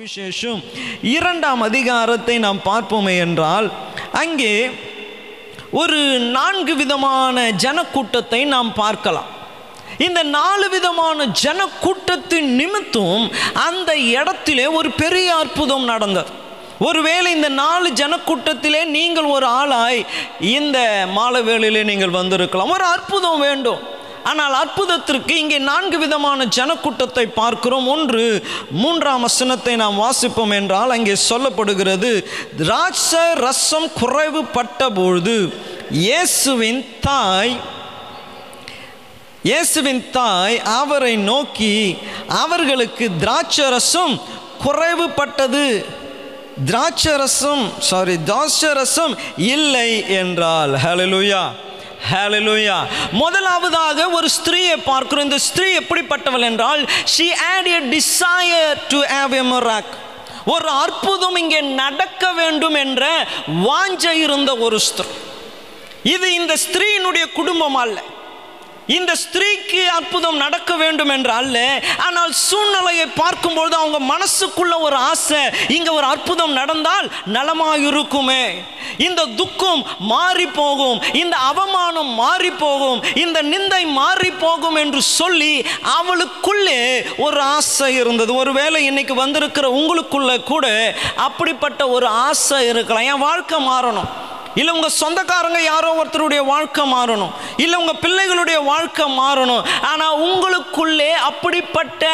சுவிசேஷம் இரண்டாம் அதிகாரத்தை நாம் பார்ப்போமே என்றால் அங்கே ஒரு நான்கு விதமான ஜனக்கூட்டத்தை நாம் பார்க்கலாம் இந்த நாலு விதமான ஜனக்கூட்டத்தின் நிமித்தம் அந்த இடத்திலே ஒரு பெரிய அற்புதம் நடந்தது ஒருவேளை இந்த நாலு ஜனக்கூட்டத்திலே நீங்கள் ஒரு ஆளாய் இந்த மாலை வேளையிலே நீங்கள் வந்திருக்கலாம் ஒரு அற்புதம் வேண்டும் ஆனால் அற்புதத்திற்கு இங்கே நான்கு விதமான ஜனக்கூட்டத்தை பார்க்கிறோம் ஒன்று மூன்றாம் வசனத்தை நாம் வாசிப்போம் என்றால் அங்கே சொல்லப்படுகிறது ராட்ச ரசம் குறைவு பட்டபொழுது இயேசுவின் தாய் இயேசுவின் தாய் அவரை நோக்கி அவர்களுக்கு திராட்சரசம் பட்டது திராட்சரசம் சாரி திராட்சரசம் இல்லை என்றால் ஹலலுயா ஹேலலூயா முதலாவதாக ஒரு ஸ்திரீயை பார்க்கிறோம் இந்த ஸ்திரீ எப்படிப்பட்டவள் என்றால் she had a desire to have a miracle ஒரு அற்புதம் இங்கே நடக்க வேண்டும் என்ற வாஞ்ச இருந்த ஒரு ஸ்திரீ இது இந்த ஸ்திரீயினுடைய குடும்பம் அல்ல இந்த ஸ்திரீக்கு அற்புதம் நடக்க வேண்டும் என்று அல்ல ஆனால் சூழ்நிலையை பார்க்கும்பொழுது அவங்க மனசுக்குள்ள ஒரு ஆசை இங்கே ஒரு அற்புதம் நடந்தால் நலமாயிருக்குமே இருக்குமே இந்த துக்கம் மாறி போகும் இந்த அவமானம் மாறி போகும் இந்த நிந்தை மாறி போகும் என்று சொல்லி அவளுக்குள்ளே ஒரு ஆசை இருந்தது ஒருவேளை இன்னைக்கு வந்திருக்கிற உங்களுக்குள்ள கூட அப்படிப்பட்ட ஒரு ஆசை இருக்கலாம் என் வாழ்க்கை மாறணும் இல்லை உங்கள் சொந்தக்காரங்க யாரோ ஒருத்தருடைய வாழ்க்கை மாறணும் இல்லை உங்கள் பிள்ளைகளுடைய வாழ்க்கை மாறணும் ஆனால் உங்களுக்குள்ளே அப்படிப்பட்ட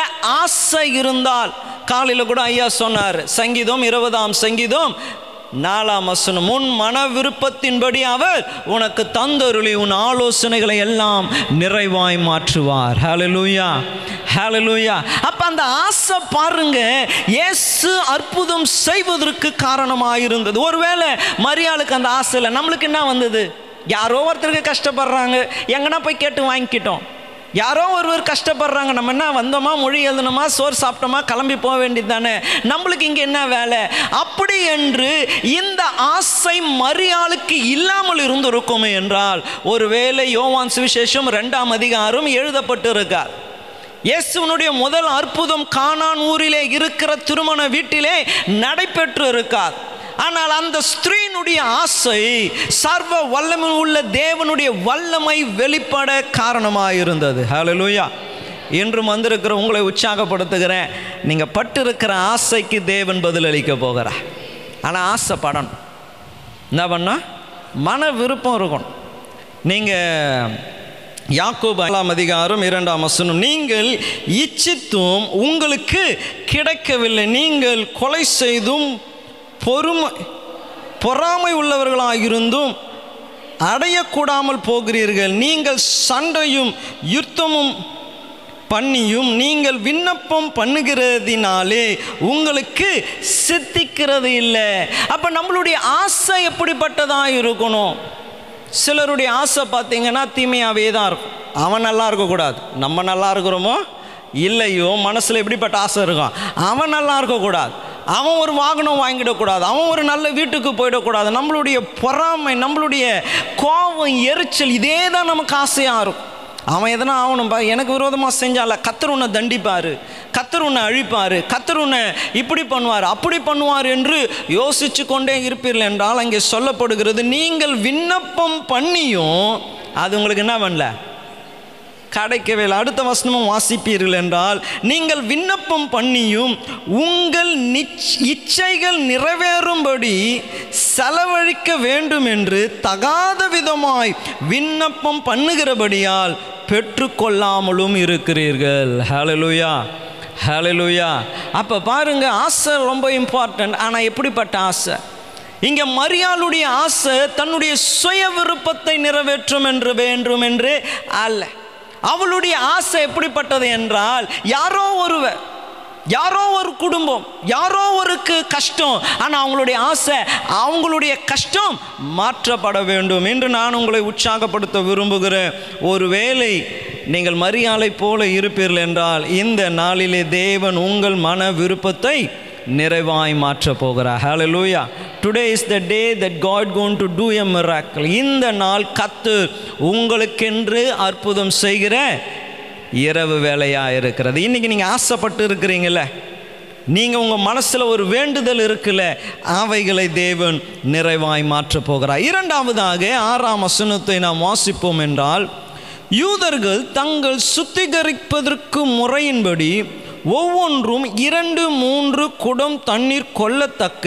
ஆசை இருந்தால் காலையில் கூட ஐயா சொன்னார் சங்கீதம் இருபதாம் சங்கீதம் நாலாம் வசனம் உன் மன விருப்பத்தின்படி அவர் உனக்கு தந்தருளி உன் ஆலோசனைகளை எல்லாம் நிறைவாய் மாற்றுவார் ஹலலூயா ஹலலூயா அப்போ அந்த ஆசை பாருங்க இயேசு அற்புதம் செய்வதற்கு காரணமாக இருந்தது ஒருவேளை மரியாளுக்கு அந்த ஆசை இல்லை நம்மளுக்கு என்ன வந்தது யாரோ ஒருத்தருக்கு கஷ்டப்படுறாங்க எங்கன்னா போய் கேட்டு வாங்கிக்கிட்டோம் யாரோ ஒருவர் கஷ்டப்படுறாங்க நம்ம என்ன வந்தோமா மொழி எழுதணுமா சோறு சாப்பிட்டோமா கிளம்பி போக வேண்டியது தானே நம்மளுக்கு இங்கே என்ன வேலை அப்படி என்று இந்த ஆசை மரியாளுக்கு இல்லாமல் இருந்திருக்குமே என்றால் ஒருவேளை யோவான் சுவிசேஷம் ரெண்டாம் அதிகாரம் எழுதப்பட்டிருக்கார் இயேசுவனுடைய முதல் அற்புதம் கானான் ஊரிலே இருக்கிற திருமண வீட்டிலே நடைபெற்று இருக்கார் ஆனால் அந்த ஸ்திரீனுடைய ஆசை சர்வ வல்லமை உள்ள தேவனுடைய வல்லமை வெளிப்பட காரணமாக இருந்தது ஹலலூயா இன்றும் வந்திருக்கிற உங்களை உற்சாகப்படுத்துகிறேன் நீங்கள் பட்டிருக்கிற ஆசைக்கு தேவன் பதிலளிக்க போகிறார் ஆனால் ஆசைப்படணும் என்ன பண்ணால் மன விருப்பம் இருக்கணும் நீங்கள் யாக்கோபு ஐந்தாம் அதிகாரம் இரண்டாம் வசனம் நீங்கள் இச்சித்தும் உங்களுக்கு கிடைக்கவில்லை நீங்கள் கொலை செய்தும் பொறுமை பொறாமை உள்ளவர்களாக இருந்தும் அடையக்கூடாமல் போகிறீர்கள் நீங்கள் சண்டையும் யுத்தமும் பண்ணியும் நீங்கள் விண்ணப்பம் பண்ணுகிறதினாலே உங்களுக்கு சித்திக்கிறது இல்லை அப்போ நம்மளுடைய ஆசை எப்படிப்பட்டதாக இருக்கணும் சிலருடைய ஆசை பார்த்தீங்கன்னா தீமையாகவே தான் இருக்கும் அவன் நல்லா இருக்கக்கூடாது நம்ம நல்லா இருக்கிறோமோ இல்லையோ மனசில் எப்படிப்பட்ட ஆசை இருக்கும் அவன் நல்லா இருக்கக்கூடாது அவன் ஒரு வாகனம் வாங்கிடக்கூடாது அவன் ஒரு நல்ல வீட்டுக்கு போயிடக்கூடாது நம்மளுடைய பொறாமை நம்மளுடைய கோபம் எரிச்சல் இதே தான் நமக்கு ஆசையாக இருக்கும் அவன் எதனா ஆகணும்பா எனக்கு விரோதமாக செஞ்சால கத்தர் உன்னை தண்டிப்பார் கத்தர் உன்னை அழிப்பார் கத்தர் உன்னை இப்படி பண்ணுவார் அப்படி பண்ணுவார் என்று யோசித்து கொண்டே இருப்பீர்கள் என்றால் அங்கே சொல்லப்படுகிறது நீங்கள் விண்ணப்பம் பண்ணியும் அது உங்களுக்கு என்ன பண்ணல கிடைக்கவே இல்லை அடுத்த வசனமும் வாசிப்பீர்கள் என்றால் நீங்கள் விண்ணப்பம் பண்ணியும் உங்கள் இச்சைகள் நிறைவேறும்படி செலவழிக்க வேண்டும் என்று தகாத விதமாய் விண்ணப்பம் பண்ணுகிறபடியால் பெற்றுக்கொள்ளாமலும் இருக்கிறீர்கள் ஹலலுயா ஹலலுயா அப்போ பாருங்கள் ஆசை ரொம்ப இம்பார்ட்டன்ட் ஆனால் எப்படிப்பட்ட ஆசை இங்கே மரியாளுடைய ஆசை தன்னுடைய சுய விருப்பத்தை நிறைவேற்றும் என்று வேண்டும் என்று அல்ல அவளுடைய ஆசை எப்படிப்பட்டது என்றால் யாரோ ஒருவர் யாரோ ஒரு குடும்பம் யாரோ ஒருக்கு கஷ்டம் ஆனால் அவங்களுடைய ஆசை அவங்களுடைய கஷ்டம் மாற்றப்பட வேண்டும் என்று நான் உங்களை உற்சாகப்படுத்த விரும்புகிறேன் ஒருவேளை நீங்கள் மரியாதை போல இருப்பீர்கள் என்றால் இந்த நாளிலே தேவன் உங்கள் மன விருப்பத்தை நிறைவாய் மாற்ற போகிறார் hallelujah today is the day that God cone to do a miracle இந்த நாள் கத்து உங்களுக்கென்று அற்புதம் செய்கிற இரவு வேலையாக இருக்கிறது இன்றைக்கி நீங்கள் ஆசைப்பட்டு இருக்கிறீங்கள நீங்கள் உங்கள் மனசில் ஒரு வேண்டுதல் இருக்குல்ல அவைகளை தேவன் நிறைவாய் மாற்றப் போகிறார் இரண்டாவதாக ஆறாம் வசனத்தை நாம் வாசிப்போம் என்றால் யூதர்கள் தங்கள் சுத்திகரிப்பதற்கு முறையின்படி ஒவ்வொன்றும் இரண்டு மூன்று குடம் தண்ணீர் கொள்ளத்தக்க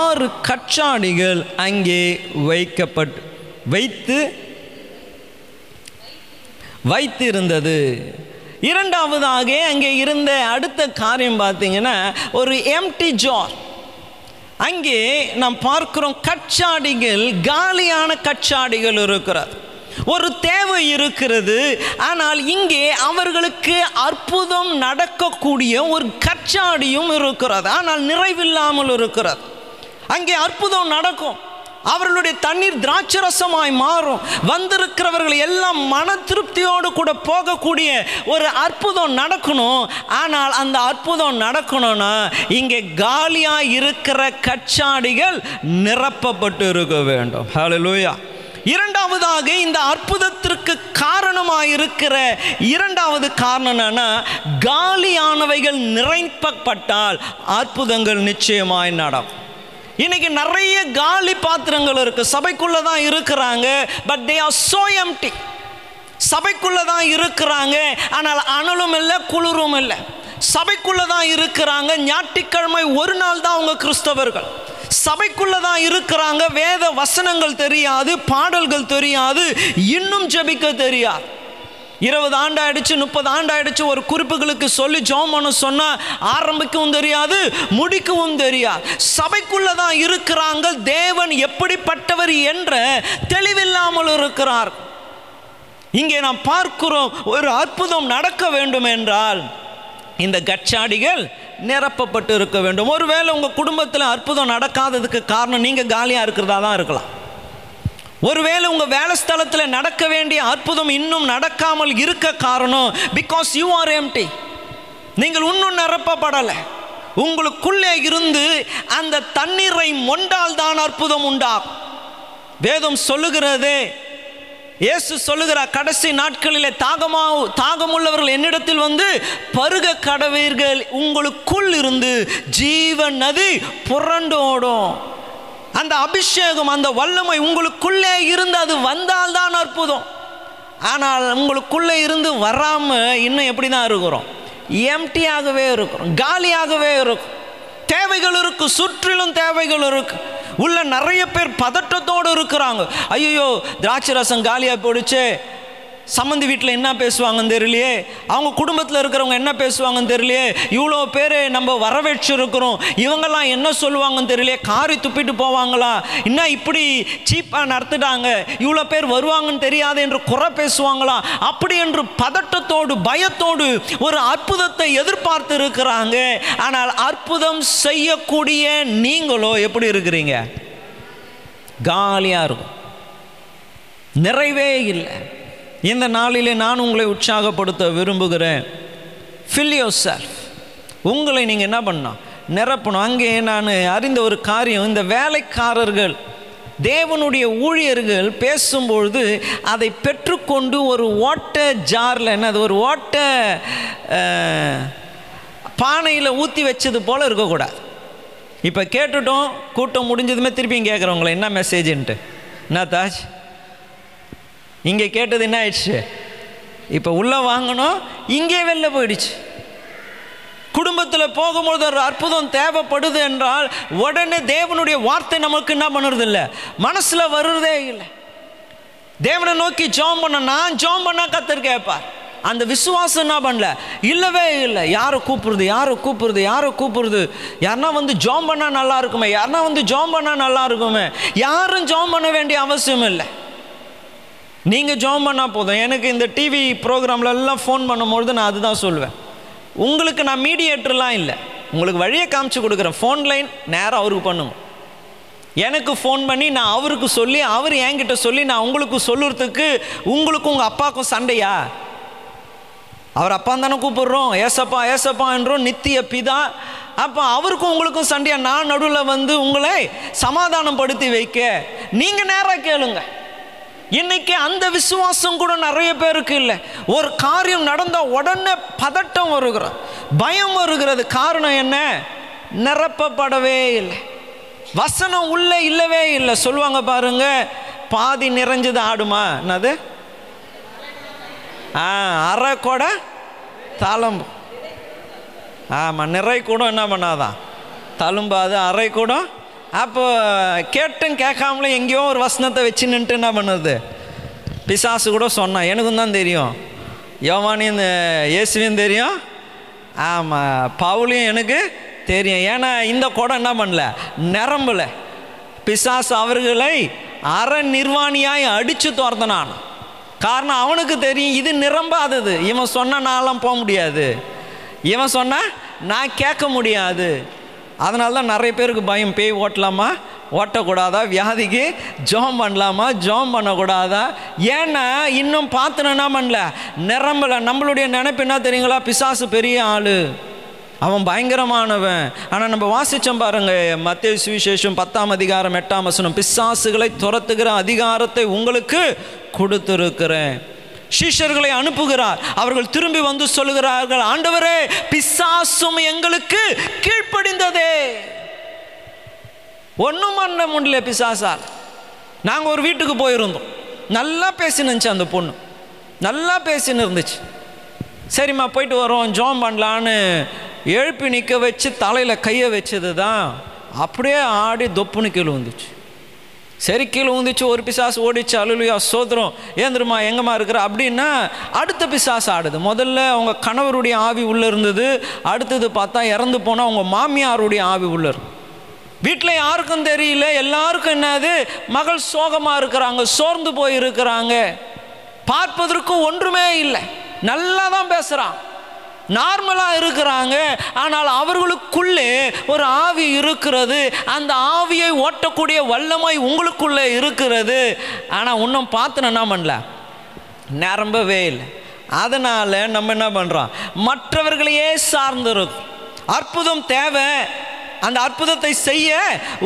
ஆறு கச்சாடிகள் அங்கே வைக்கப்பட்டு வைத்து வைத்திருந்தது இரண்டாவதாக அங்கே இருந்த அடுத்த காரியம் பார்த்தீங்கன்னா ஒரு எம்டி ஜார் அங்கே நாம் பார்க்கிறோம் கச்சாடிகள் காலியான கச்சாடிகள் இருக்கிறது ஒரு தேவை இருக்கிறது ஆனால் இங்கே அவர்களுக்கு அற்புதம் நடக்கக்கூடிய ஒரு கச்சாடியும் இருக்கிறது ஆனால் நிறைவில்லாமல் இருக்கிறது அங்கே அற்புதம் நடக்கும் அவர்களுடைய தண்ணீர் திராட்சரசமாய் மாறும் வந்திருக்கிறவர்கள் எல்லாம் மன திருப்தியோடு கூட போகக்கூடிய ஒரு அற்புதம் நடக்கணும் ஆனால் அந்த அற்புதம் நடக்கணும்னா இங்கே காலியாக இருக்கிற கச்சாடிகள் நிரப்பப்பட்டு இருக்க வேண்டும் ஹலோ லூயா இரண்டாவதாக இந்த அற்புதத்திற்கு காரணமாயிருக்கிற இரண்டாவது காரணம் என்னன்னா காலியானவைகள் நிறைப்பட்டால் அற்புதங்கள் நிச்சயமாய் நடக்கும் இன்னைக்கு நிறைய காலி பாத்திரங்கள் இருக்கு சபைக்குள்ளே தான் இருக்கிறாங்க but they are so empty சபைக்குள்ளே தான் இருக்கிறாங்க ஆனால் அனலும் இல்லை குளிரும் இல்லை சபைக்குள்ளே தான் இருக்கிறாங்க ஞாயிற்றுக்கிழமை ஒரு நாள் தான் அவங்க கிறிஸ்தவர்கள் சபைக்குள்ளே தான் இருக்கிறாங்க வேத வசனங்கள் தெரியாது பாடல்கள் தெரியாது இன்னும் ஜபிக்க தெரியாது இருபது ஆண்டு ஆயிடுச்சு முப்பது ஆண்டு ஆயிடுச்சு ஒரு குறிப்புகளுக்கு சொல்லி ஜோமனு சொன்னால் ஆரம்பிக்கவும் தெரியாது முடிக்கவும் தெரியாது சபைக்குள்ளே தான் இருக்கிறாங்க தேவன் எப்படிப்பட்டவர் என்ற தெளிவில்லாமல் இருக்கிறார் இங்கே நாம் பார்க்கிறோம் ஒரு அற்புதம் நடக்க வேண்டும் என்றால் இந்த கட்சாடிகள் நிரப்பப்பட்டு இருக்க வேண்டும் ஒருவேளை உங்கள் குடும்பத்தில் அற்புதம் நடக்காததுக்கு காரணம் நீங்கள் காலியாக இருக்கிறதா தான் இருக்கலாம் ஒருவேளை உங்கள் வேலை ஸ்தலத்தில் நடக்க வேண்டிய அற்புதம் இன்னும் நடக்காமல் இருக்க காரணம் பிகாஸ் யூ ஆர் எம்டி நீங்கள் இன்னும் நிரப்பப்படலை உங்களுக்குள்ளே இருந்து அந்த தண்ணீரை மொண்டால் தான் அற்புதம் உண்டாகும் வேதம் சொல்லுகிறதே இயேசு சொல்லுகிறார் கடைசி நாட்களிலே தாகமா தாகமுள்ளவர்கள் என்னிடத்தில் வந்து பருக கடவீர்கள் உங்களுக்குள் இருந்து ஜீவ நதி புரண்டோடும் அந்த அபிஷேகம் அந்த வல்லமை உங்களுக்குள்ளே இருந்து அது வந்தால்தான் அற்புதம் ஆனால் உங்களுக்குள்ளே இருந்து வராமல் இன்னும் எப்படி தான் இருக்கிறோம் எம்டியாகவே இருக்கிறோம் காலியாகவே இருக்கும் தேவைகள் இருக்குது சுற்றிலும் தேவைகள் இருக்குது உள்ள நிறைய பேர் பதட்டத்தோடு இருக்கிறாங்க ஐயோ திராட்சை ரசம் காலியாக போடுச்சே சம்மந்தி வீட்டில் என்ன பேசுவாங்கன்னு தெரியலையே அவங்க குடும்பத்தில் இருக்கிறவங்க என்ன பேசுவாங்கன்னு தெரியலையே இவ்வளோ பேர் நம்ம வரவேற்றிருக்கிறோம் இவங்கெல்லாம் என்ன சொல்லுவாங்கன்னு தெரியலையே காரி துப்பிட்டு போவாங்களா இன்னும் இப்படி சீப்பாக நடத்துட்டாங்க இவ்வளோ பேர் வருவாங்கன்னு தெரியாது என்று குறை பேசுவாங்களா அப்படி என்று பதட்டத்தோடு பயத்தோடு ஒரு அற்புதத்தை எதிர்பார்த்து இருக்கிறாங்க ஆனால் அற்புதம் செய்யக்கூடிய நீங்களோ எப்படி இருக்கிறீங்க காலியாக இருக்கும் நிறைவே இல்லை இந்த நாளிலே நான் உங்களை உற்சாகப்படுத்த விரும்புகிறேன் ஃபில்யோ சார் உங்களை நீங்கள் என்ன பண்ணணும் நிரப்பணும் அங்கே நான் அறிந்த ஒரு காரியம் இந்த வேலைக்காரர்கள் தேவனுடைய ஊழியர்கள் பேசும்பொழுது அதை பெற்றுக்கொண்டு ஒரு ஓட்ட ஜாரில் என்னது ஒரு ஓட்ட பானையில் ஊற்றி வச்சது போல் இருக்கக்கூடாது இப்போ கேட்டுட்டோம் கூட்டம் முடிஞ்சதுமே திருப்பியும் கேட்குறவங்களே என்ன மெசேஜுன்ட்டு என்ன தாஜ் இங்கே கேட்டது என்ன ஆயிடுச்சு இப்போ உள்ளே வாங்கணும் இங்கே வெளில போயிடுச்சு குடும்பத்தில் போகும்பொழுது ஒரு அற்புதம் தேவைப்படுது என்றால் உடனே தேவனுடைய வார்த்தை நமக்கு என்ன பண்ணுறது இல்லை மனசில் வருறதே இல்லை தேவனை நோக்கி ஜோம் பண்ண நான் ஜோம் பண்ணால் கத்தர் கேட்பார் அந்த விசுவாசம் என்ன பண்ணல இல்லவே இல்லை யாரை கூப்பிடுறது யாரை கூப்பிடுறது யாரை கூப்பிடுறது யாருனா வந்து ஜோம் பண்ணால் நல்லா இருக்குமே யாருனா வந்து ஜோம் பண்ணால் நல்லா இருக்குமே யாரும் ஜோம் பண்ண வேண்டிய அவசியம் இல்லை நீங்கள் ஜாம் பண்ணால் போதும் எனக்கு இந்த டிவி ப்ரோக்ராம்லலாம் ஃபோன் பண்ணும்பொழுது நான் அதுதான் சொல்லுவேன் உங்களுக்கு நான் மீடியேட்டர்லாம் இல்லை உங்களுக்கு வழியை காமிச்சு கொடுக்குறேன் ஃபோன் லைன் நேராக அவருக்கு பண்ணுங்க எனக்கு ஃபோன் பண்ணி நான் அவருக்கு சொல்லி அவர் என்கிட்ட சொல்லி நான் உங்களுக்கு சொல்லுறதுக்கு உங்களுக்கும் உங்கள் அப்பாவுக்கும் சண்டையா அவர் அப்பா தானே கூப்பிடுறோம் ஏசப்பா ஏசப்பா என்றோம் நித்திய பிதா அப்போ அவருக்கும் உங்களுக்கும் சண்டையா நான் நடுவில் வந்து உங்களை சமாதானப்படுத்தி வைக்க நீங்கள் நேராக கேளுங்கள் இன்னைக்கு அந்த விசுவாசம் கூட நிறைய பேருக்கு இல்லை ஒரு காரியம் நடந்தால் உடனே பதட்டம் வருகிறோம் பயம் வருகிறது காரணம் என்ன நிரப்பப்படவே இல்லை வசனம் உள்ளே இல்லவே இல்லை சொல்லுவாங்க பாருங்க பாதி நிறைஞ்சது ஆடுமா என்னது ஆ அரை கூட தளம்பு ஆமாம் நிறை கூட என்ன பண்ணாதான் தழும்பாது அரை கூட அப்போ கேட்டும் கேட்காமலும் எங்கேயோ ஒரு வசனத்தை வச்சு நின்று என்ன பண்ணுது பிசாசு கூட சொன்னான் எனக்கும் தான் தெரியும் யோவானியும் இயேசுவையும் தெரியும் ஆமாம் பவுலையும் எனக்கு தெரியும் ஏன்னா இந்த குடம் என்ன பண்ணல நிரம்பல பிசாசு அவர்களை அற நிர்வாணியாய் அடித்து துரத்தினான் காரணம் அவனுக்கு தெரியும் இது நிரம்பாதது இவன் சொன்னால் நான்லாம் போக முடியாது இவன் சொன்னால் நான் கேட்க முடியாது அதனால தான் நிறைய பேருக்கு பயம் பேய் ஓட்டலாமா ஓட்டக்கூடாதா வியாதிக்கு ஜோம் பண்ணலாமா ஜோம் பண்ணக்கூடாதா ஏன்னா இன்னும் பார்த்துனா பண்ணல நிரம்பலை நம்மளுடைய நினைப்பு என்ன தெரியுங்களா பிசாசு பெரிய ஆள் அவன் பயங்கரமானவன் ஆனால் நம்ம வாசித்தோம் பாருங்க மத்திய சுவிசேஷம் பத்தாம் அதிகாரம் எட்டாம் வசனம் பிசாசுகளை துரத்துகிற அதிகாரத்தை உங்களுக்கு கொடுத்துருக்கிறேன் சீஷர்களை அனுப்புகிறார் அவர்கள் திரும்பி வந்து சொல்லுகிறார்கள் ஆண்டவரே பிசாசும் எங்களுக்கு கீழ்ப்படி ஒன்றும் பண்ண முடியல பிசாசால் நாங்கள் ஒரு வீட்டுக்கு போயிருந்தோம் நல்லா பேசினுச்சு அந்த பொண்ணு நல்லா பேசின்னு இருந்துச்சு சரிம்மா போயிட்டு வரோம் ஜோம் பண்ணலான்னு எழுப்பி நிற்க வச்சு தலையில் கையை வச்சது தான் அப்படியே ஆடி தொப்புன்னு கீழே வந்துச்சு சரி கீழே வந்துச்சு ஒரு பிசாசு ஓடிச்சு அழுலியா சோதரம் ஏந்திரமா எங்கம்மா இருக்கிற அப்படின்னா அடுத்த பிசாசு ஆடுது முதல்ல அவங்க கணவருடைய ஆவி உள்ளே இருந்தது அடுத்தது பார்த்தா இறந்து போனால் அவங்க மாமியாருடைய ஆவி உள்ளே இருக்கும் வீட்டில் யாருக்கும் தெரியல எல்லாருக்கும் என்னது மகள் சோகமாக இருக்கிறாங்க சோர்ந்து போய் இருக்கிறாங்க பார்ப்பதற்கு ஒன்றுமே இல்லை நல்லா தான் பேசுகிறான் நார்மலாக இருக்கிறாங்க ஆனால் அவர்களுக்குள்ளே ஒரு ஆவி இருக்கிறது அந்த ஆவியை ஓட்டக்கூடிய வல்லமை உங்களுக்குள்ளே இருக்கிறது ஆனால் இன்னும் பார்த்து என்ன பண்ணல நிரம்பவே இல்லை அதனால் நம்ம என்ன பண்ணுறோம் மற்றவர்களையே சார்ந்திருக்கும் அற்புதம் தேவை அந்த அற்புதத்தை செய்ய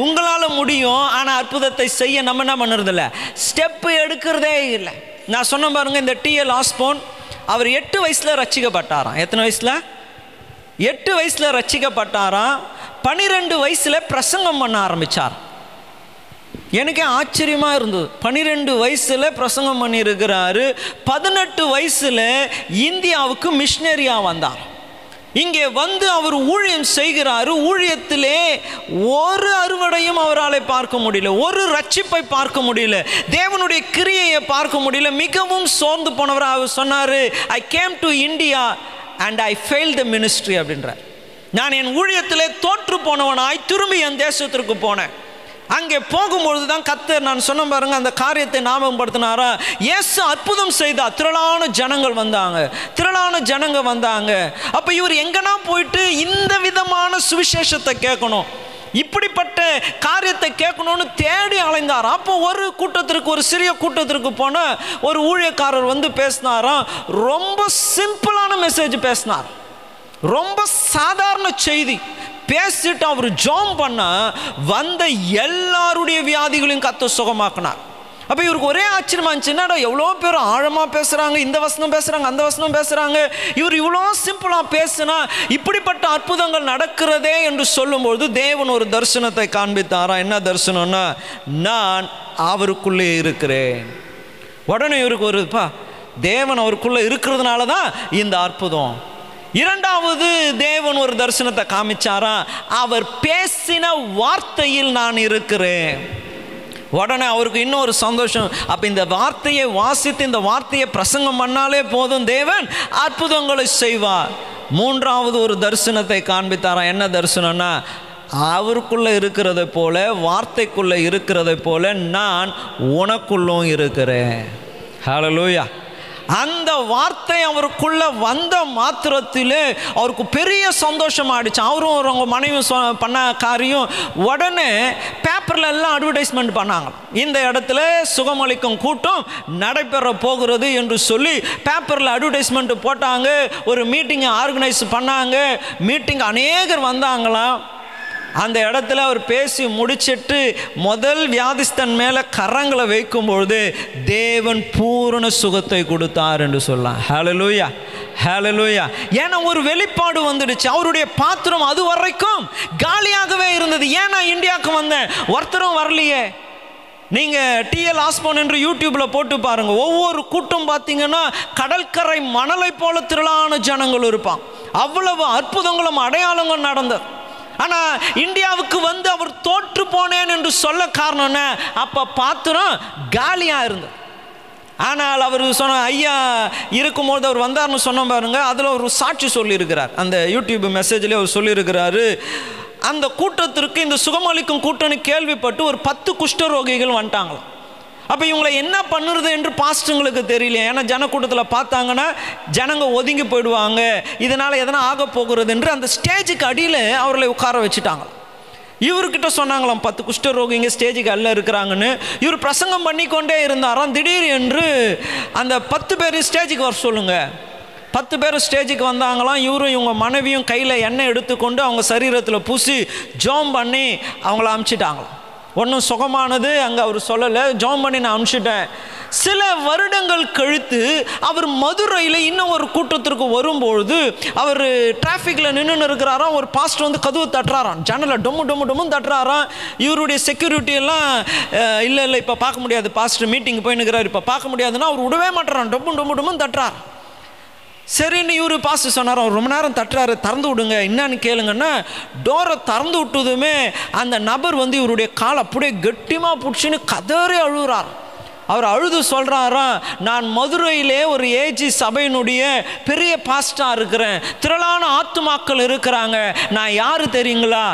உங்களால் முடியும் ஆனால் அற்புதத்தை செய்ய நம்ம என்ன பண்ணுறதில்ல ஸ்டெப்பு எடுக்கிறதே இல்லை நான் சொன்ன பாருங்கள் இந்த டிஎல் ஆஸ்போன் அவர் எட்டு வயசில் ரசிக்கப்பட்டாராம் எத்தனை வயசில் எட்டு வயசில் ரசிக்கப்பட்டாராம் பனிரெண்டு வயசில் பிரசங்கம் பண்ண ஆரம்பித்தார் எனக்கே ஆச்சரியமாக இருந்தது பன்னிரெண்டு வயசில் பிரசங்கம் பண்ணியிருக்கிறாரு பதினெட்டு வயசில் இந்தியாவுக்கு மிஷினரியாக வந்தார் இங்கே வந்து அவர் ஊழியம் செய்கிறார் ஊழியத்திலே ஒரு அறுவடையும் அவரால் பார்க்க முடியல ஒரு ரட்சிப்பை பார்க்க முடியல தேவனுடைய கிரியையை பார்க்க முடியல மிகவும் சோர்ந்து போனவர் அவர் சொன்னார் I came to India and I fail the ministry அப்படின்றார் நான் என் ஊழியத்திலே தோற்று போனவனாய் திரும்பி என் தேசத்திற்கு போனேன் அங்கே போகும்பொழுது தான் கத்தர் நான் சொன்ன பாருங்க அந்த காரியத்தை ஞாபகப்படுத்தினாரா இயேசு அற்புதம் செய்தா திரளான ஜனங்கள் வந்தாங்க திரளான ஜனங்க வந்தாங்க அப்போ இவர் எங்கன்னா போயிட்டு இந்த விதமான சுவிசேஷத்தை கேட்கணும் இப்படிப்பட்ட காரியத்தை கேட்கணும்னு தேடி அலைந்தார் அப்போ ஒரு கூட்டத்திற்கு ஒரு சிறிய கூட்டத்திற்கு போன ஒரு ஊழியக்காரர் வந்து பேசினாராம் ரொம்ப சிம்பிளான மெசேஜ் பேசினார் ரொம்ப சாதாரண செய்தி பேசிட்டு அவர் ஜோம் பண்ண வந்த எல்லாருடைய வியாதிகளையும் கத்த சுகமாக்கினார் அப்போ இவருக்கு ஒரே ஆச்சரியமா இருந்துச்சு என்னடா எவ்வளோ பேர் ஆழமாக பேசுகிறாங்க இந்த வசனம் பேசுகிறாங்க அந்த வசனம் பேசுகிறாங்க இவர் இவ்வளோ சிம்பிளாக பேசுனா இப்படிப்பட்ட அற்புதங்கள் நடக்கிறதே என்று சொல்லும்பொழுது தேவன் ஒரு தரிசனத்தை காண்பித்தாரா என்ன தரிசனம்னா நான் அவருக்குள்ளே இருக்கிறேன் உடனே இவருக்கு ஒருப்பா தேவன் அவருக்குள்ளே இருக்கிறதுனால தான் இந்த அற்புதம் இரண்டாவது தேவன் ஒரு தரிசனத்தை காமிச்சாரா அவர் பேசின வார்த்தையில் நான் இருக்கிறேன் உடனே அவருக்கு இன்னொரு சந்தோஷம் அப்போ இந்த வார்த்தையை வாசித்து இந்த வார்த்தையை பிரசங்கம் பண்ணாலே போதும் தேவன் அற்புதங்களை செய்வார் மூன்றாவது ஒரு தரிசனத்தை காண்பித்தாரா என்ன தரிசனம்னா அவருக்குள்ளே இருக்கிறதை போல வார்த்தைக்குள்ளே இருக்கிறதை போல நான் உனக்குள்ளும் இருக்கிறேன் ஹலோ லூயா அந்த வார்த்தை அவருக்குள்ள வந்த மாத்திரத்தில் அவருக்கு பெரிய சந்தோஷம் ஆயிடுச்சு அவரும் அவங்க மனைவியும் பண்ண காரியம் உடனே பேப்பரில் எல்லாம் அட்வர்டைஸ்மெண்ட் பண்ணாங்க இந்த இடத்துல சுகமளிக்கும் கூட்டம் நடைபெற போகிறது என்று சொல்லி பேப்பரில் அட்வர்டைஸ்மெண்ட் போட்டாங்க ஒரு மீட்டிங்கை ஆர்கனைஸ் பண்ணாங்க மீட்டிங் அநேகர் வந்தாங்களாம் அந்த இடத்துல அவர் பேசி முடிச்சிட்டு முதல் வியாதிஸ்தன் மேலே கரங்களை வைக்கும்பொழுது தேவன் பூரண சுகத்தை கொடுத்தார் என்று சொல்லலாம் ஹேலலூயா ஹேலலூயா ஏன்னா ஒரு வெளிப்பாடு வந்துடுச்சு அவருடைய பாத்திரம் அது வரைக்கும் காலியாகவே இருந்தது ஏன்னா இந்தியாவுக்கு வந்தேன் ஒருத்தரும் வரலையே நீங்கள் டிஎல் ஆஸ்போன் என்று யூடியூப்பில் போட்டு பாருங்கள் ஒவ்வொரு கூட்டம் பார்த்தீங்கன்னா கடற்கரை மணலை போல திரளான ஜனங்கள் இருப்பான் அவ்வளவு அற்புதங்களும் அடையாளங்கள் நடந்தது ஆனால் இந்தியாவுக்கு வந்து அவர் தோற்று போனேன் என்று சொல்ல காரணம் அப்போ பாத்திரம் காலியாக இருந்தது ஆனால் அவர் சொன்ன ஐயா இருக்கும்போது அவர் வந்தார்னு சொன்ன பாருங்க அதில் ஒரு சாட்சி சொல்லியிருக்கிறார் அந்த யூடியூப் மெசேஜ்லேயே அவர் சொல்லியிருக்கிறாரு அந்த கூட்டத்திற்கு இந்த சுகமளிக்கும் கூட்டணி கேள்விப்பட்டு ஒரு பத்து குஷ்டரோகிகள் வந்துட்டாங்களாம் அப்போ இவங்களை என்ன பண்ணுறது என்று பாஸ்ட்டுங்களுக்கு தெரியல ஏன்னா ஜனக்கூட்டத்தில் பார்த்தாங்கன்னா ஜனங்க ஒதுங்கி போயிடுவாங்க இதனால் எதனா ஆக போகிறது என்று அந்த ஸ்டேஜுக்கு அடியில் அவர்களை உட்கார வச்சுட்டாங்க இவர்கிட்ட சொன்னாங்களாம் பத்து குஷ்ட ரோகிங்க ஸ்டேஜுக்கு அல்ல இருக்கிறாங்கன்னு இவர் பிரசங்கம் பண்ணிக்கொண்டே இருந்தாராம் திடீர் என்று அந்த பத்து பேர் ஸ்டேஜுக்கு வர சொல்லுங்கள் பத்து பேர் ஸ்டேஜுக்கு வந்தாங்களாம் இவரும் இவங்க மனைவியும் கையில் எண்ணெய் எடுத்துக்கொண்டு அவங்க சரீரத்தில் பூசி ஜோம் பண்ணி அவங்கள அமுச்சிட்டாங்களாம் ஒன்றும் சுகமானது அங்கே அவர் சொல்லலை ஜோம் பண்ணி நான் அனுப்பிச்சிட்டேன் சில வருடங்கள் கழித்து அவர் மதுரையில் இன்னும் ஒரு கூட்டத்திற்கு வரும்பொழுது அவர் டிராஃபிக்கில் நின்றுன்னு இருக்கிறாராம் ஒரு பாஸ்ட் வந்து கதவு தட்டுறாராம் ஜன்னலை டொம்மு டொம்மு டொம்மு தட்டுறாராம் இவருடைய செக்யூரிட்டி எல்லாம் இல்லை இல்லை இப்போ பார்க்க முடியாது பாஸ்டர் மீட்டிங் போயின்னு இருக்கிறார் இப்போ பார்க்க முடியாதுன்னா அவர் விடவே மாட்டுறான் டொம்மு டொம்மு டொம்முன்னு தட்டுறார் சரின்னு இவர் பாஸ்ட் சொன்னார் ரொம்ப நேரம் தட்டுறாரு திறந்து விடுங்க என்னன்னு கேளுங்கன்னா டோரை திறந்து விட்டதுமே அந்த நபர் வந்து இவருடைய காலை அப்படியே கெட்டிமா பிடிச்சின்னு கதறி அழுகுறாரு அவர் அழுது சொல்கிறாரா நான் மதுரையிலே ஒரு ஏஜி சபையினுடைய பெரிய பாஸ்டாக இருக்கிறேன் திரளான ஆத்துமாக்கள் இருக்கிறாங்க நான் யார் தெரியுங்களா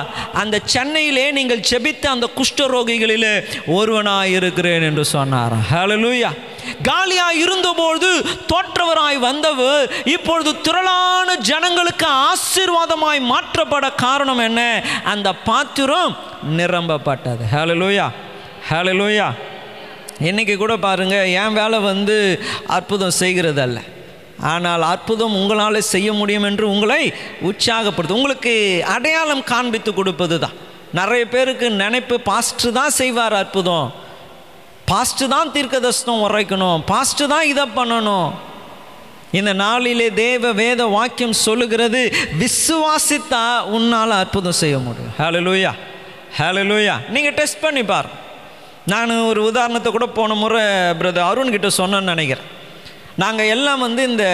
அந்த சென்னையிலே நீங்கள் செபித்த அந்த குஷ்டரோகிகளிலே ஒருவனாக இருக்கிறேன் என்று சொன்னார் ஹலலூயா காலியாக இருந்தபோது தோற்றவராய் வந்தவர் இப்பொழுது திரளான ஜனங்களுக்கு ஆசீர்வாதமாய் மாற்றப்பட காரணம் என்ன அந்த பாத்திரம் நிரம்பப்பட்டது ஹலலூயா ஹலலூயா இன்றைக்கி கூட பாருங்கள் என் வேலை வந்து அற்புதம் செய்கிறதல்ல ஆனால் அற்புதம் உங்களால் செய்ய முடியும் என்று உங்களை உற்சாகப்படுத்து உங்களுக்கு அடையாளம் காண்பித்து கொடுப்பது தான் நிறைய பேருக்கு நினைப்பு பாஸ்ட்டு தான் செய்வார் அற்புதம் பாஸ்ட்டு தான் தீர்க்கதர்சனம் உரைக்கணும் பாஸ்ட்டு தான் இதை பண்ணணும் இந்த நாளிலே தேவ வேத வாக்கியம் சொல்லுகிறது விசுவாசித்தா உன்னால் அற்புதம் செய்ய முடியும் ஹலோ லூயா ஹேலு லூயா நீங்கள் டெஸ்ட் பண்ணி பாருங்கள் நான் ஒரு உதாரணத்தை கூட போன முறை பிரதர் அருண்கிட்ட சொன்னேன்னு நினைக்கிறேன் நாங்கள் எல்லாம் வந்து இந்த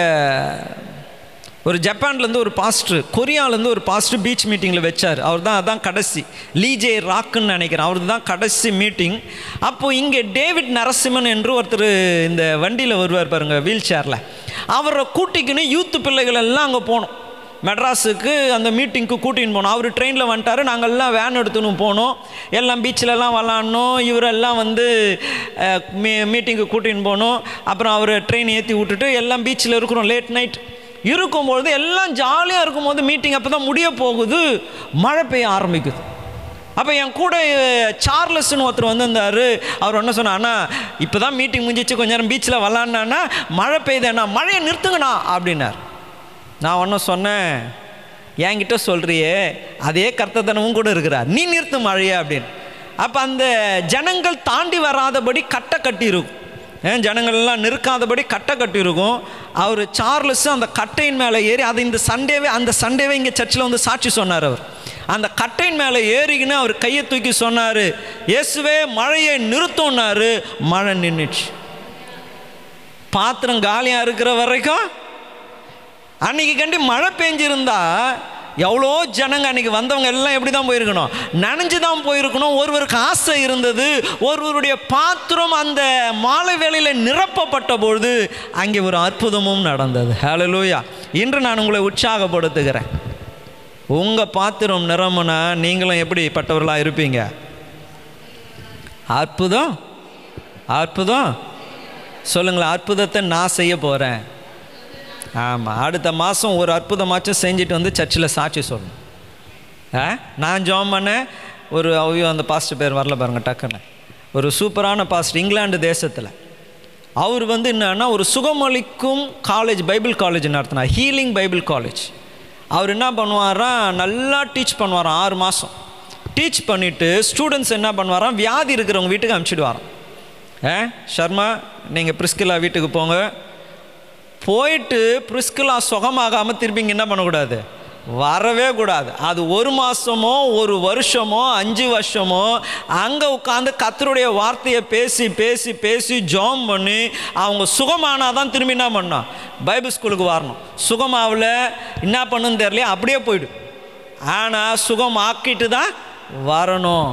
ஒரு ஜப்பான்லேருந்து ஒரு பாஸ்ட்ரு கொரியாவிலேருந்து ஒரு பாஸ்ட்ரு பீச் மீட்டிங்கில் வச்சார் அவர் தான் அதுதான் கடைசி லீஜே ராக்குன்னு நினைக்கிறேன் அவர் தான் கடைசி மீட்டிங் அப்போது இங்கே டேவிட் நரசிம்மன் என்று ஒருத்தர் இந்த வண்டியில் வருவார் பாருங்கள் வீல் சேரில் அவரை கூட்டிக்கின்னு யூத்து பிள்ளைகள் எல்லாம் அங்கே போனோம் மெட்ராஸுக்கு அந்த மீட்டிங்க்கு கூட்டின்னு போனோம் அவர் ட்ரெயினில் வந்துட்டார் நாங்கள்லாம் வேன் எடுத்துன்னு போனோம் எல்லாம் பீச்சிலலாம் விளாட்னோம் இவரெல்லாம் வந்து மீ மீட்டிங்க்கு கூட்டின்னு போனோம் அப்புறம் அவர் ட்ரெயின் ஏற்றி விட்டுட்டு எல்லாம் பீச்சில் இருக்கிறோம் லேட் நைட் இருக்கும்பொழுது எல்லாம் ஜாலியாக இருக்கும்போது மீட்டிங் அப்போ தான் முடிய போகுது மழை பெய்ய ஆரம்பிக்குது அப்போ என் கூட சார்லஸ்ன்னு ஒருத்தர் வந்திருந்தார் அவர் என்ன அண்ணா இப்போ தான் மீட்டிங் முடிஞ்சிச்சு கொஞ்ச நேரம் பீச்சில் விளாட்னா மழை அண்ணா மழையை நிறுத்துங்கண்ணா அப்படின்னார் நான் ஒன்றும் சொன்னேன் என்கிட்ட சொல்கிறியே அதே கர்த்தத்தனமும் கூட இருக்கிறார் நீ நிறுத்து மழையே அப்படின்னு அப்போ அந்த ஜனங்கள் தாண்டி வராதபடி கட்டை கட்டியிருக்கும் ஏன் ஜனங்கள்லாம் நிற்காதபடி கட்டை கட்டியிருக்கும் அவர் சார்லஸ் அந்த கட்டையின் மேலே ஏறி அது இந்த சண்டேவே அந்த சண்டேவே இங்கே சர்ச்சில் வந்து சாட்சி சொன்னார் அவர் அந்த கட்டையின் மேலே ஏறிக்கின்னு அவர் கையை தூக்கி சொன்னார் இயேசுவே மழையை நிறுத்தோன்னாரு மழை நின்றுச்சு பாத்திரம் காலியாக இருக்கிற வரைக்கும் அன்னைக்கு கண்டு மழை பெஞ்சிருந்தா எவ்வளோ ஜனங்க அன்றைக்கி வந்தவங்க எல்லாம் எப்படி தான் போயிருக்கணும் நனைஞ்சு தான் போயிருக்கணும் ஒருவருக்கு ஆசை இருந்தது ஒருவருடைய பாத்திரம் அந்த மாலை வேலையில் நிரப்பப்பட்ட பொழுது அங்கே ஒரு அற்புதமும் நடந்தது லூயா இன்று நான் உங்களை உற்சாகப்படுத்துகிறேன் உங்கள் பாத்திரம் நிரம்புனா நீங்களும் எப்படிப்பட்டவர்களாக இருப்பீங்க அற்புதம் அற்புதம் சொல்லுங்களேன் அற்புதத்தை நான் செய்ய போகிறேன் ஆமாம் அடுத்த மாதம் ஒரு அற்புதமாச்சும் செஞ்சுட்டு வந்து சர்ச்சில் சாட்சி சொல்லணும் ஆ நான் ஜாம் பண்ணேன் ஒரு அவ்வியோ அந்த பாஸ்டர் பேர் வரல பாருங்க டக்குன்னு ஒரு சூப்பரான பாஸ்டர் இங்கிலாந்து தேசத்தில் அவர் வந்து என்னன்னா ஒரு சுகமளிக்கும் காலேஜ் பைபிள் காலேஜ் நடத்தினார் ஹீலிங் பைபிள் காலேஜ் அவர் என்ன பண்ணுவாரா நல்லா டீச் பண்ணுவாராம் ஆறு மாதம் டீச் பண்ணிவிட்டு ஸ்டூடெண்ட்ஸ் என்ன பண்ணுவாராம் வியாதி இருக்கிறவங்க வீட்டுக்கு அனுப்பிச்சிடுவாராம் ஏ ஷர்மா நீங்கள் பிரிஸ்கிலா வீட்டுக்கு போங்க போயிட்டு பிரிஸ்கெலாம் சுகமாகாமல் திரும்பிங்க என்ன பண்ணக்கூடாது வரவே கூடாது அது ஒரு மாதமோ ஒரு வருஷமோ அஞ்சு வருஷமோ அங்கே உட்காந்து கத்தருடைய வார்த்தையை பேசி பேசி பேசி ஜோம் பண்ணி அவங்க சுகமானால் தான் திரும்பி என்ன பண்ணோம் பைபிள் ஸ்கூலுக்கு வரணும் சுகமாவில் என்ன பண்ணுன்னு தெரியல அப்படியே போய்டு ஆனால் சுகமாக்கிட்டு தான் வரணும்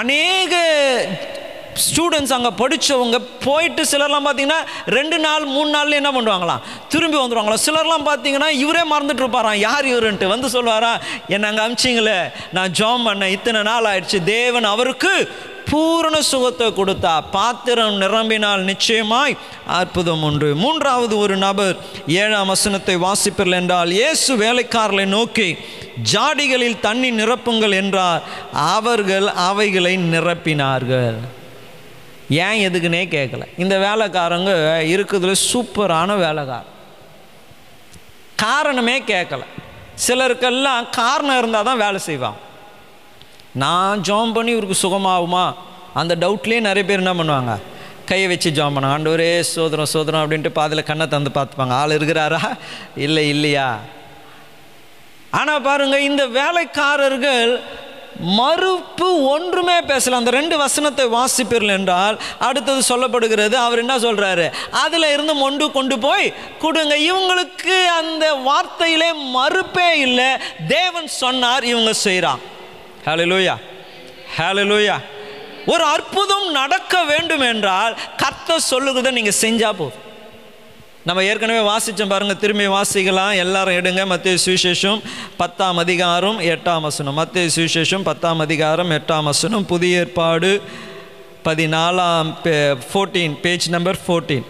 அநேக ஸ்டூடெண்ட்ஸ் அங்கே படித்தவங்க போயிட்டு சிலர்லாம் பார்த்தீங்கன்னா ரெண்டு நாள் மூணு நாள்ல என்ன பண்ணுவாங்களாம் திரும்பி வந்துடுவாங்களா சிலர்லாம் பார்த்தீங்கன்னா இவரே மறந்துட்டு இருப்பாராம் யார் இவருன்ட்டு வந்து சொல்லுவாரா என்னை அங்கே அமிச்சிங்களே நான் ஜாம் பண்ணேன் இத்தனை நாள் ஆயிடுச்சு தேவன் அவருக்கு பூரண சுகத்தை கொடுத்தா பாத்திரம் நிரம்பினால் நிச்சயமாய் அற்புதம் ஒன்று மூன்றாவது ஒரு நபர் ஏழாம் வசனத்தை வாசிப்பில் என்றால் இயேசு வேலைக்காரர்களை நோக்கி ஜாடிகளில் தண்ணி நிரப்புங்கள் என்றார் அவர்கள் அவைகளை நிரப்பினார்கள் ஏன் எதுக்குன்னே கேட்கல இந்த வேலைக்காரங்க இருக்குதுல சூப்பரான வேலைக்காரன் காரணமே கேட்கல சிலருக்கெல்லாம் காரணம் இருந்தால் தான் வேலை செய்வான் நான் ஜாம் பண்ணி இவருக்கு சுகமாகுமா அந்த டவுட்லேயே நிறைய பேர் என்ன பண்ணுவாங்க கையை வச்சு ஜாம் ஆண்டு ஒரே சோதனம் சோதனம் அப்படின்ட்டு பாதியில் கண்ணை தந்து பார்த்துப்பாங்க ஆள் இருக்கிறாரா இல்லை இல்லையா ஆனால் பாருங்கள் இந்த வேலைக்காரர்கள் மறுப்பு ஒன்றுமே பேசலை அந்த ரெண்டு வசனத்தை வாசிப்பீர்கள் என்றால் அடுத்தது சொல்லப்படுகிறது அவர் என்ன சொல்கிறாரு அதில் இருந்து மொண்டு கொண்டு போய் கொடுங்க இவங்களுக்கு அந்த வார்த்தையிலே மறுப்பே இல்லை தேவன் சொன்னார் இவங்க செய்யறான் ஹலோ லூயா ஹலோ லூயா ஒரு அற்புதம் நடக்க வேண்டும் என்றால் கர்த்த சொல்லுகிறத நீங்கள் செஞ்சால் போதும் நம்ம ஏற்கனவே வாசித்தோம் பாருங்கள் திரும்பி வாசிக்கலாம் எல்லாரும் எடுங்க மத்திய சுவிசேஷம் பத்தாம் அதிகாரம் எட்டாம் வசனம் மத்திய சுவிசேஷம் பத்தாம் அதிகாரம் எட்டாம் வசனம் புதிய ஏற்பாடு பதினாலாம் பே ஃபோர்டீன் பேஜ் நம்பர் ஃபோர்டீன்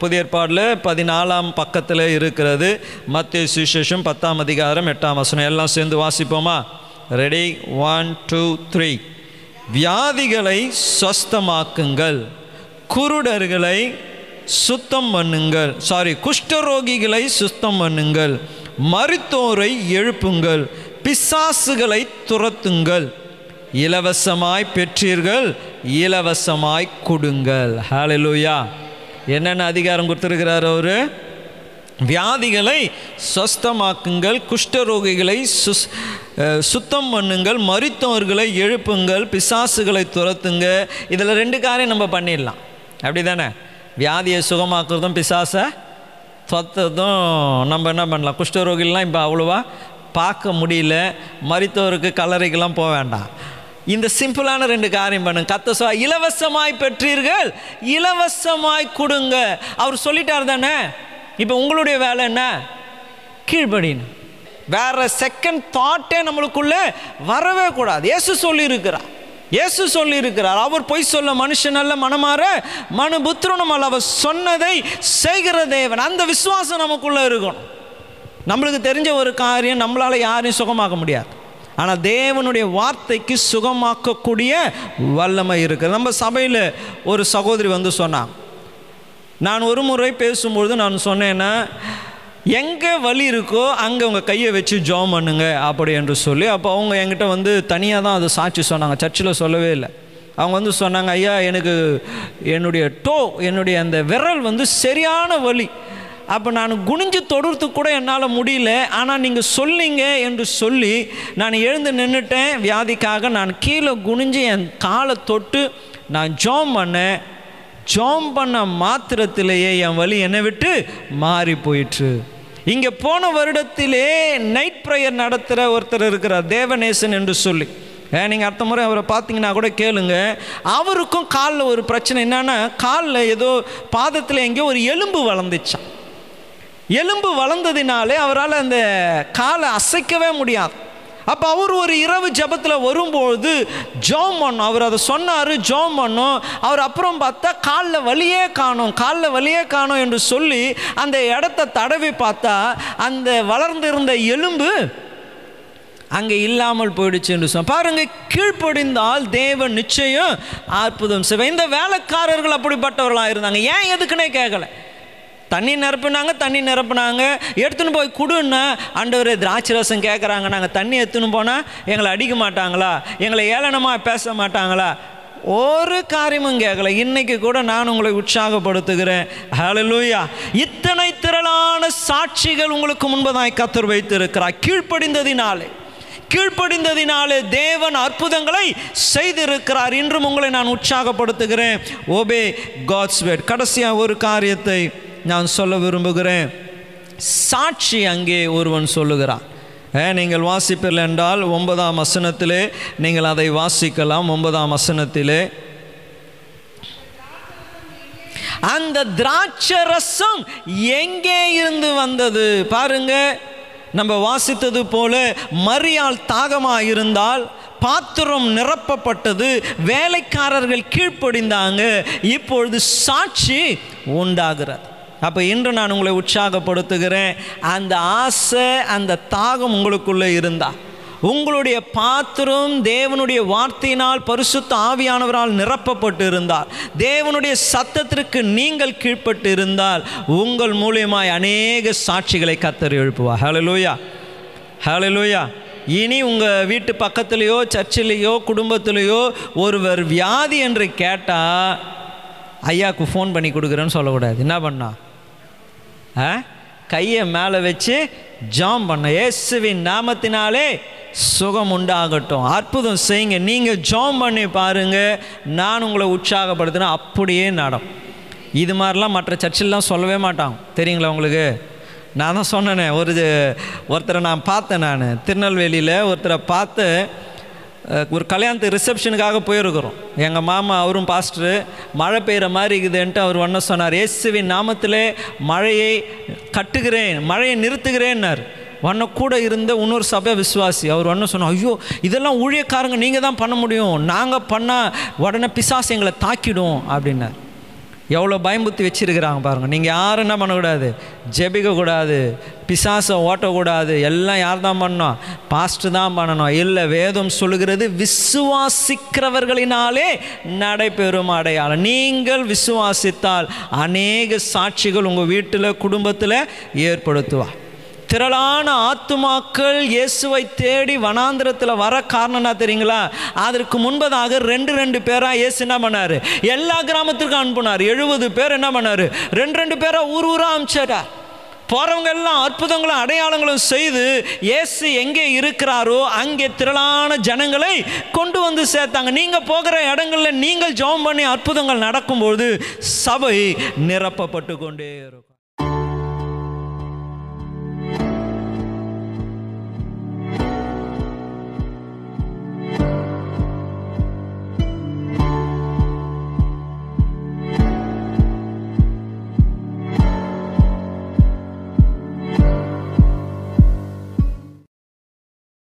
புதிய ஏற்பாடில் பதினாலாம் பக்கத்தில் இருக்கிறது மத்திய சுவிசேஷம் பத்தாம் அதிகாரம் எட்டாம் வசனம் எல்லாம் சேர்ந்து வாசிப்போமா ரெடி ஒன் டூ த்ரீ வியாதிகளை ஸ்வஸ்தமாக்குங்கள் குருடர்களை சுத்தம் பண்ணுங்கள் சாரி குஷ்டரோகிகளை சுத்தம் பண்ணுங்கள் மருத்துவரை எழுப்புங்கள் பிசாசுகளை துரத்துங்கள் இலவசமாய் பெற்றீர்கள் இலவசமாய் கொடுங்கள் ஹாலலூயா என்னென்ன அதிகாரம் கொடுத்துருக்கிறார் அவரு வியாதிகளை சொஸ்தமாக்குங்கள் குஷ்டரோகிகளை சுஸ் சுத்தம் பண்ணுங்கள் மருத்துவர்களை எழுப்புங்கள் பிசாசுகளை துரத்துங்க இதில் ரெண்டு காரியம் நம்ம பண்ணிடலாம் அப்படி தானே வியாதியை சுகமாக்குறதும் பிசாச தொத்ததும் நம்ம என்ன பண்ணலாம் குஷ்டரோகிலாம் இப்போ அவ்வளோவா பார்க்க முடியல மருத்துவருக்கு கலரைக்கெல்லாம் போக வேண்டாம் இந்த சிம்பிளான ரெண்டு காரியம் பண்ணுங்க கத்த சொ இலவசமாய் பெற்றீர்கள் இலவசமாய் கொடுங்க அவர் சொல்லிட்டார் தானே இப்போ உங்களுடைய வேலை என்ன கீழ்படின்னு வேற செகண்ட் தாட்டே நம்மளுக்குள்ளே வரவே கூடாது ஏசு சொல்லியிருக்கிறார் இயேசு இருக்கிறார் அவர் பொய் சொல்ல மனுஷன் அல்ல மனமாற மனு புத்திரனும் அல்ல அவர் சொன்னதை செய்கிற தேவன் அந்த விசுவாசம் நமக்குள்ளே இருக்கணும் நம்மளுக்கு தெரிஞ்ச ஒரு காரியம் நம்மளால் யாரையும் சுகமாக்க முடியாது ஆனால் தேவனுடைய வார்த்தைக்கு சுகமாக்கக்கூடிய வல்லமை இருக்குது நம்ம சபையில் ஒரு சகோதரி வந்து சொன்னான் நான் ஒரு முறை பேசும்பொழுது நான் சொன்னேன்னா எங்கே வழி இருக்கோ அங்கே உங்கள் கையை வச்சு ஜோம் பண்ணுங்க அப்படி என்று சொல்லி அப்போ அவங்க என்கிட்ட வந்து தனியாக தான் அதை சாட்சி சொன்னாங்க சர்ச்சில் சொல்லவே இல்லை அவங்க வந்து சொன்னாங்க ஐயா எனக்கு என்னுடைய டோ என்னுடைய அந்த விரல் வந்து சரியான வழி அப்போ நான் குனிஞ்சு தொடுறது கூட என்னால் முடியல ஆனால் நீங்கள் சொல்லிங்க என்று சொல்லி நான் எழுந்து நின்றுட்டேன் வியாதிக்காக நான் கீழே குனிஞ்சு என் காலை தொட்டு நான் ஜோம் பண்ணேன் ஜோம் பண்ண மாத்திரத்திலேயே என் வழி என்னை விட்டு மாறி போயிட்டு இங்கே போன வருடத்திலே நைட் ப்ரேயர் நடத்துகிற ஒருத்தர் இருக்கிறார் தேவநேசன் என்று சொல்லி நீங்கள் அடுத்த முறை அவரை பார்த்தீங்கன்னா கூட கேளுங்க அவருக்கும் காலில் ஒரு பிரச்சனை என்னென்னா காலில் ஏதோ பாதத்தில் எங்கேயோ ஒரு எலும்பு வளர்ந்துச்சான் எலும்பு வளர்ந்ததினாலே அவரால் அந்த காலை அசைக்கவே முடியாது அப்போ அவர் ஒரு இரவு ஜபத்தில் வரும்பொழுது ஜோம் பண்ணோம் அவர் அதை சொன்னார் ஜோம் பண்ணோம் அவர் அப்புறம் பார்த்தா காலில் வழியே காணும் காலில் வழியே காணும் என்று சொல்லி அந்த இடத்த தடவி பார்த்தா அந்த வளர்ந்திருந்த எலும்பு அங்கே இல்லாமல் போயிடுச்சு என்று சொன்ன பாருங்க கீழ்ப்படிந்தால் தேவன் நிச்சயம் அற்புதம் செய்வேன் இந்த வேலைக்காரர்கள் அப்படிப்பட்டவர்களாக இருந்தாங்க ஏன் எதுக்குன்னே கேட்கலை தண்ணி நிரப்புனாங்க தண்ணி நிரப்புனாங்க எடுத்துன்னு போய் கொடுன்னா ஆண்டவர் திராட்சரசம் கேட்குறாங்க நாங்கள் தண்ணி எடுத்துன்னு போனால் எங்களை அடிக்க மாட்டாங்களா எங்களை ஏளனமாக பேச மாட்டாங்களா ஒரு காரியமும் கேட்கல இன்னைக்கு கூட நான் உங்களை உற்சாகப்படுத்துகிறேன் இத்தனை திரளான சாட்சிகள் உங்களுக்கு முன்பதாய் கத்தர் வைத்திருக்கிறார் கீழ்ப்படிந்ததினாலே கீழ்ப்படிந்ததினாலே தேவன் அற்புதங்களை செய்திருக்கிறார் இன்றும் உங்களை நான் உற்சாகப்படுத்துகிறேன் ஓபே காட்ஸ்வேட் கடைசியாக ஒரு காரியத்தை நான் சொல்ல விரும்புகிறேன் சாட்சி அங்கே ஒருவன் சொல்லுகிறான் நீங்கள் வாசிப்பில் என்றால் ஒன்பதாம் வசனத்திலே நீங்கள் அதை வாசிக்கலாம் ஒன்பதாம் வசனத்திலே அந்த திராட்சரசம் எங்கே இருந்து வந்தது பாருங்க நம்ம வாசித்தது போல மரியாள் தாகமாக இருந்தால் பாத்திரம் நிரப்பப்பட்டது வேலைக்காரர்கள் கீழ்ப்படிந்தாங்க இப்பொழுது சாட்சி உண்டாகிறது அப்போ இன்று நான் உங்களை உற்சாகப்படுத்துகிறேன் அந்த ஆசை அந்த தாகம் உங்களுக்குள்ளே இருந்தால் உங்களுடைய பாத்திரம் தேவனுடைய வார்த்தையினால் பரிசுத்த ஆவியானவரால் நிரப்பப்பட்டு இருந்தால் தேவனுடைய சத்தத்திற்கு நீங்கள் கீழ்ப்பட்டு இருந்தால் உங்கள் மூலியமாய் அநேக சாட்சிகளை கத்தர் எழுப்புவா ஹலலூயா ஹலலூயா இனி உங்கள் வீட்டு பக்கத்துலேயோ சர்ச்சிலேயோ குடும்பத்திலேயோ ஒருவர் வியாதி என்று கேட்டால் ஐயாவுக்கு ஃபோன் பண்ணி கொடுக்குறேன்னு சொல்லக்கூடாது என்ன பண்ணா கையை மேலே வச்சு ஜாம் பண்ண இயேசுவின் நாமத்தினாலே சுகம் உண்டாகட்டும் அற்புதம் செய்யுங்க நீங்கள் ஜாம் பண்ணி பாருங்கள் நான் உங்களை உற்சாகப்படுத்தினா அப்படியே நடம் இது மாதிரிலாம் மற்ற சர்ச்சில்லாம் சொல்லவே மாட்டாங்க தெரியுங்களா உங்களுக்கு நான் தான் சொன்னேனே ஒரு ஒருத்தரை நான் பார்த்தேன் நான் திருநெல்வேலியில் ஒருத்தரை பார்த்து ஒரு கல்யாணத்து ரிசப்ஷனுக்காக போயிருக்கிறோம் எங்கள் மாமா அவரும் பாஸ்டரு மழை பெய்கிற மாதிரி இருக்குதுன்ட்டு அவர் ஒன்று சொன்னார் இயேசுவின் நாமத்தில் மழையை கட்டுகிறேன் மழையை நிறுத்துகிறேன்னார் ஒன்ன கூட இருந்த இன்னொரு சபை விசுவாசி அவர் ஒன்று சொன்னோம் ஐயோ இதெல்லாம் ஊழியக்காரங்க நீங்கள் தான் பண்ண முடியும் நாங்கள் பண்ணால் உடனே பிசாசு எங்களை தாக்கிடும் அப்படின்னார் எவ்வளோ பயம்புத்தி வச்சுருக்கிறாங்க பாருங்கள் நீங்கள் யாரும் என்ன பண்ணக்கூடாது ஜெபிக்கக்கூடாது பிசாசை ஓட்டக்கூடாது எல்லாம் யார் தான் பண்ணோம் பாஸ்ட்டு தான் பண்ணணும் இல்லை வேதம் சொல்லுகிறது விசுவாசிக்கிறவர்களினாலே நடைபெறும் அடையாளம் நீங்கள் விசுவாசித்தால் அநேக சாட்சிகள் உங்கள் வீட்டில் குடும்பத்தில் ஏற்படுத்துவார் திரளான ஆத்துமாக்கள் இயேசுவை தேடி வனாந்திரத்தில் வர காரணம்னா தெரியுங்களா அதற்கு முன்பதாக ரெண்டு ரெண்டு பேராக இயேசு என்ன பண்ணார் எல்லா கிராமத்திற்கும் அனுப்புனார் எழுபது பேர் என்ன பண்ணார் ரெண்டு ரெண்டு பேராக ஊர் ஊராக அனுப்பிச்சார் போகிறவங்க எல்லாம் அற்புதங்களும் அடையாளங்களும் செய்து இயேசு எங்கே இருக்கிறாரோ அங்கே திரளான ஜனங்களை கொண்டு வந்து சேர்த்தாங்க நீங்கள் போகிற இடங்களில் நீங்கள் ஜெபம் பண்ணி அற்புதங்கள் நடக்கும்போது சபை நிரப்பப்பட்டு கொண்டே இருக்கும்